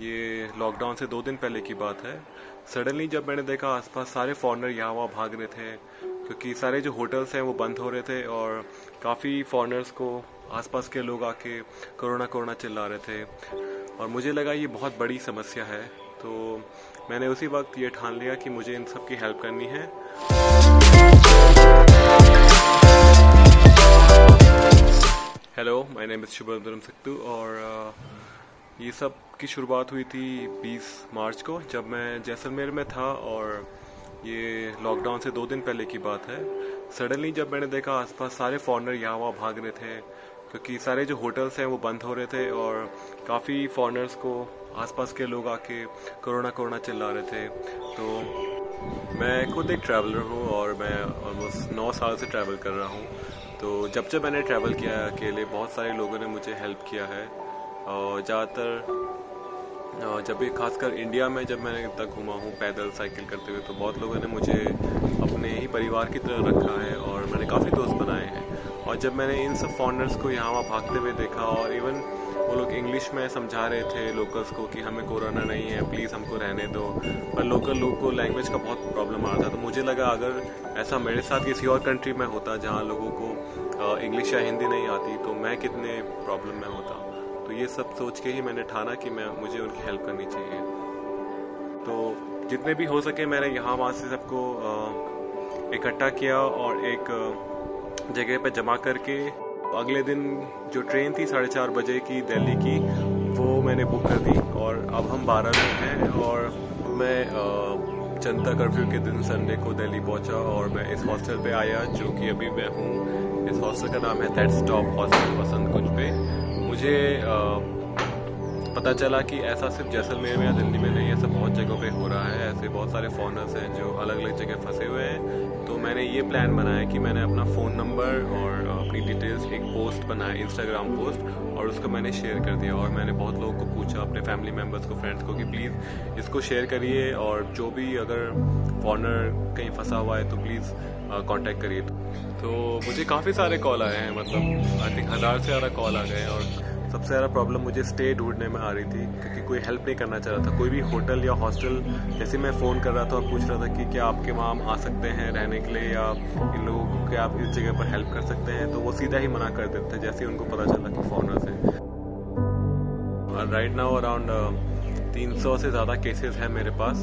ये लॉकडाउन से दो दिन पहले की बात है। सडनली जब मैंने देखा आसपास सारे फॉरनर यहाँ वहाँ भाग रहे थे क्योंकि सारे जो होटल्स हैं वो बंद हो रहे थे और काफ़ी फॉरनर्स को आसपास के लोग आके कोरोना कोरोना चिल्ला रहे थे। और मुझे लगा ये बहुत बड़ी समस्या है तो मैंने उसी वक्त ये ठान लिया कि मुझे इन सब की हेल्प करनी है। Hello my name is Shubham Siktu और uh, ये सब की शुरुआत हुई थी 20 मार्च को, जब मैं जैसलमेर में था और ये लॉकडाउन से दो दिन पहले की बात है। सडनली जब मैंने देखा, आसपास सारे फॉरनर यहाँ वहाँ भाग रहे थे, क्योंकि सारे जो होटल्स हैं वो बंद हो रहे थे और काफ़ी फॉरनर्स को आसपास के लोग आके कोरोना कोरोना चिल्ला रहे थे। तो मैं खुद एक ट्रैवलर हूँ और मैं ऑलमोस्ट नौ साल से ट्रैवल कर रहा हूँ। तो जब जब मैंने ट्रैवल किया अकेले, बहुत सारे लोगों ने मुझे हेल्प किया है और ज़्यादातर जब भी खासकर इंडिया में जब मैंने तक घूमा हूँ पैदल साइकिल करते हुए तो बहुत लोगों ने मुझे अपने ही परिवार की तरह रखा है और मैंने काफ़ी दोस्त बनाए हैं। और जब मैंने इन सब फॉरनर्स को यहाँ वहाँ भागते हुए देखा और इवन वो लोग इंग्लिश में समझा रहे थे लोकल्स को कि हमें कोरोना नहीं है प्लीज़ हमको रहने दो। पर लोकल लोग को लैंग्वेज का बहुत प्रॉब्लम आ रहा था तो मुझे लगा अगर ऐसा मेरे साथ किसी और कंट्री में होता जहाँ लोगों को इंग्लिश या हिंदी नहीं आती तो मैं कितने प्रॉब्लम में होता। तो ये सब सोच के ही मैंने ठाना कि मैं, मुझे उनकी हेल्प करनी चाहिए। तो जितने भी हो सके मैंने यहाँ वहाँ से सबको इकट्ठा किया और एक जगह पर जमा करके अगले दिन जो ट्रेन थी साढ़े चार बजे की दिल्ली की, वो मैंने बुक कर दी और अब हम बारह लोग हैं और मैं जनता कर्फ्यू के दिन संडे को दिल्ली पहुँचा और मैं इस हॉस्टल पे आया जो कि अभी मैं हूँ। इस हॉस्टल का नाम है that stop hostel Basant Kunj पे। मुझे पता चला कि ऐसा सिर्फ़ जैसलमेर में या दिल्ली में नहीं, ऐसा बहुत जगहों पे हो रहा है। ऐसे बहुत सारे फॉरनर्स हैं जो अलग अलग जगह फंसे हुए हैं। तो मैंने ये प्लान बनाया कि मैंने अपना फ़ोन नंबर और अपनी डिटेल्स एक पोस्ट बनाया इंस्टाग्राम पोस्ट और उसको मैंने शेयर कर दिया। और मैंने बहुत लोगों को पूछा, अपने फैमिली मेंबर्स को फ्रेंड्स को कि प्लीज़ इसको शेयर करिए और जो भी अगर फॉरनर कहीं फंसा हुआ है तो प्लीज़ कांटेक्ट करिए। तो मुझे काफ़ी सारे कॉल आए हैं मतलब आई थिंक हज़ार से ज़्यादा कॉल आ गए और सबसे ज़्यादा प्रॉब्लम मुझे स्टे ढूँढने में आ रही थी, क्योंकि कोई हेल्प नहीं करना चाह रहा था। कोई भी होटल या हॉस्टल जैसे मैं फ़ोन कर रहा था और पूछ रहा था कि क्या आपके वहाँ आ सकते हैं रहने के लिए, या इन लोगों को क्या आप इस जगह पर हेल्प कर सकते हैं? तो वो सीधा ही मना कर देते थे, जैसे ही उनको पता चला कि फॉरनर्स हैं राइट नाउ अराउंड तीन सौ से ज़्यादा केसेस हैं मेरे पास।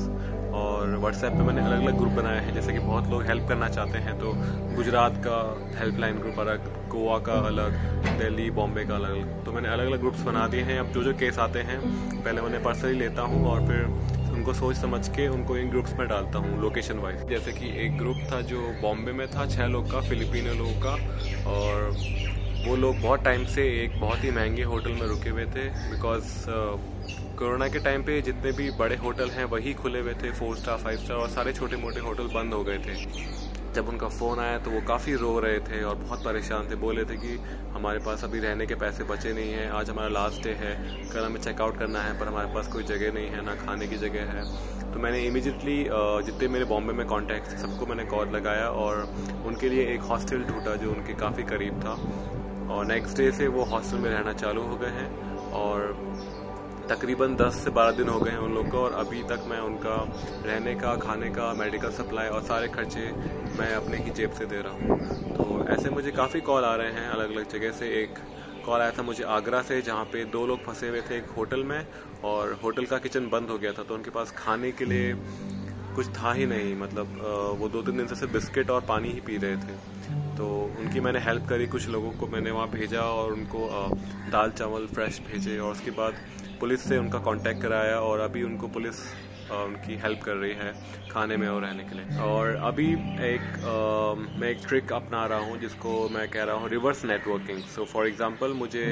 और व्हाट्सएप पे मैंने अलग अलग ग्रुप बनाए हैं, जैसे कि बहुत लोग हेल्प करना चाहते हैं तो गुजरात का हेल्पलाइन ग्रुप अलग, गोवा का अलग, दिल्ली, बॉम्बे का अलग तो मैंने अलग अलग ग्रुप्स बना दिए हैं। अब जो जो केस आते हैं, पहले उन्हें पर्सनली लेता हूँ और फिर उनको सोच समझ के उनको इन ग्रुप्स में डालता हूँ लोकेशन वाइज जैसे कि एक ग्रुप था जो बॉम्बे में था छः लोग का फिलिपिनो लोगों का और वो लोग बहुत टाइम से एक बहुत ही महँगे होटल में रुके हुए थे बिकॉज़ कोरोना के टाइम पे जितने भी बड़े होटल हैं वही खुले हुए थे फोर स्टार फाइव स्टार और सारे छोटे मोटे होटल बंद हो गए थे। जब उनका फ़ोन आया तो वो काफ़ी रो रहे थे और बहुत परेशान थे। बोले थे कि हमारे पास अभी रहने के पैसे बचे नहीं हैं, आज हमारा लास्ट डे है, कल हमें चेकआउट करना है, पर हमारे पास कोई जगह नहीं है, ना खाने की जगह है। तो मैंने इमीजिएटली जितने मेरे बॉम्बे में कॉन्टैक्ट थे, सबको मैंने कॉल लगाया और उनके लिए एक हॉस्टल ढूंढा जो उनके काफ़ी करीब था। और नेक्स्ट डे से वो हॉस्टल में रहना चालू हो गए हैं और तकरीबन 10 से 12 दिन हो गए हैं उन लोग को और अभी तक मैं उनका रहने का, खाने का मेडिकल सप्लाई और सारे खर्चे मैं अपने ही जेब से दे रहा हूँ। तो ऐसे मुझे काफ़ी कॉल आ रहे हैं अलग अलग जगह से। एक कॉल आया था मुझे आगरा से, जहाँ पे दो लोग फंसे हुए थे एक होटल में और होटल का किचन बंद हो गया था तो उनके पास खाने के लिए कुछ था ही नहीं। मतलब वो दो तीन दिन से सिर्फ़ बिस्किट और पानी ही पी रहे थे। तो उनकी मैंने हेल्प करी कुछ लोगों को मैंने वहाँ भेजा और उनको दाल चावल फ्रेश भेजे और उसके बाद पुलिस से उनका कांटेक्ट कराया और अभी उनको पुलिस उनकी हेल्प कर रही है खाने में और रहने के लिए। और अभी एक आ, मैं एक ट्रिक अपना रहा हूँ जिसको मैं कह रहा हूँ reverse networking so for example मुझे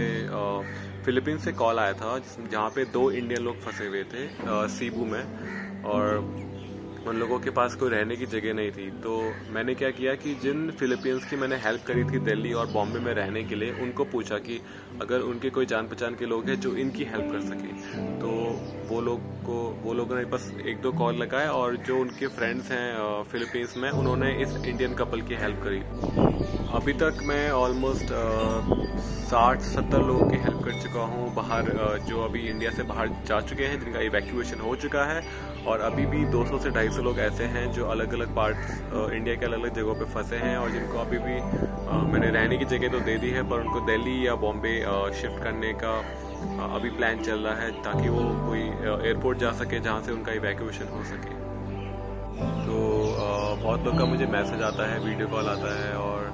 फिलीपींस से कॉल आया था जहाँ पे दो इंडियन लोग फंसे हुए थे आ, सीबू में और उन लोगों के पास कोई रहने की जगह नहीं थी। तो मैंने क्या किया कि जिन फिलीपींस की मैंने हेल्प करी थी दिल्ली और बॉम्बे में रहने के लिए, उनको पूछा कि अगर उनके कोई जान पहचान के लोग हैं जो इनकी हेल्प कर सके। तो वो लोग को, वो लोगों ने बस एक दो कॉल लगाए और जो उनके फ्रेंड्स हैं फिलीपींस में, उन्होंने इस इंडियन कपल की हेल्प करी। अभी तक मैं ऑलमोस्ट साठ, सत्तर लोगों की हेल्प कर चुका हूँ। बाहर जो अभी इंडिया से बाहर जा चुके हैं, जिनका इवैक्यूएशन हो चुका है, और अभी भी 200 से 250 लोग ऐसे हैं जो अलग अलग पार्ट इंडिया के अलग अलग जगहों पे फंसे हैं और जिनको अभी भी मैंने रहने की जगह तो दे दी है, पर उनको दिल्ली या बॉम्बे शिफ्ट करने का अभी प्लान चल रहा है ताकि वो कोई एयरपोर्ट जा सके जहाँ से उनका इवैक्यूएशन हो सके। तो बहुत लोग का मुझे मैसेज आता है वीडियो कॉल आता है और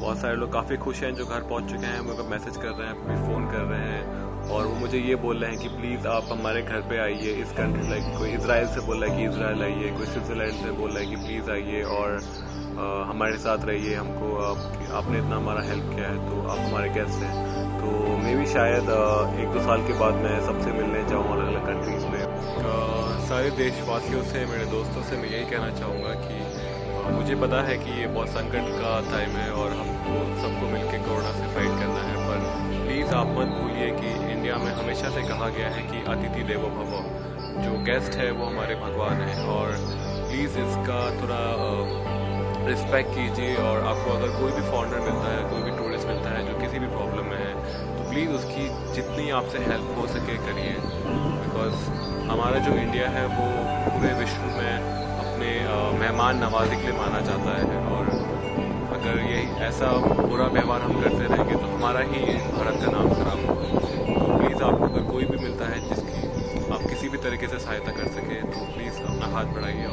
बहुत सारे लोग काफ़ी खुश हैं जो घर पहुँच चुके हैं मुझे मैसेज कर रहे हैं फिर फ़ोन कर रहे हैं और वो मुझे ये बोल रहे हैं कि प्लीज़ आप हमारे घर पे आइए इस कंट्री लाइक कोई इसराइल से बोल रहा है कि इसराइल आइए कोई स्विट्ज़रलैंड से बोल रहा है कि प्लीज़ आइए और आ, हमारे साथ रहिए हमको आप, आपने इतना हमारा हेल्प किया है तो आप हमारे गेस्ट हैं। तो मे भी शायद एक दो साल के बाद मैं सबसे मिलने जाऊँ अलग अलग कंट्रीज़ में। सारे देशवासियों से मेरे दोस्तों से मैं यही कहना चाहूँगा कि मुझे पता है कि ये बहुत संकट का टाइम है और हमको सबको मिलकर कोरोना से फाइट करना है, पर प्लीज़ आप मत भूलिए कि इंडिया में हमेशा से कहा गया है कि अतिथि देवो भव। जो गेस्ट है वो हमारे भगवान हैं और प्लीज़ इसका थोड़ा रिस्पेक्ट कीजिए और आपको अगर कोई भी फॉरनर मिलता है, कोई भी टूरिस्ट मिलता है जो किसी भी प्रॉब्लम में है तो प्लीज़ उसकी जितनी आपसे हेल्प हो सके करिए। बिकॉज़ हमारा जो इंडिया है वो पूरे विश्व में मेहमान नवाजी के लिए माना जाता है और अगर ये ऐसा बुरा व्यवहार हम करते रहेंगे तो हमारा ही भारत का नाम खराब होगा। तो प्लीज़ आपको अगर कोई भी मिलता है जिसकी आप किसी भी तरीके से सहायता कर सकें तो प्लीज़ अपना हाथ बढ़ाइए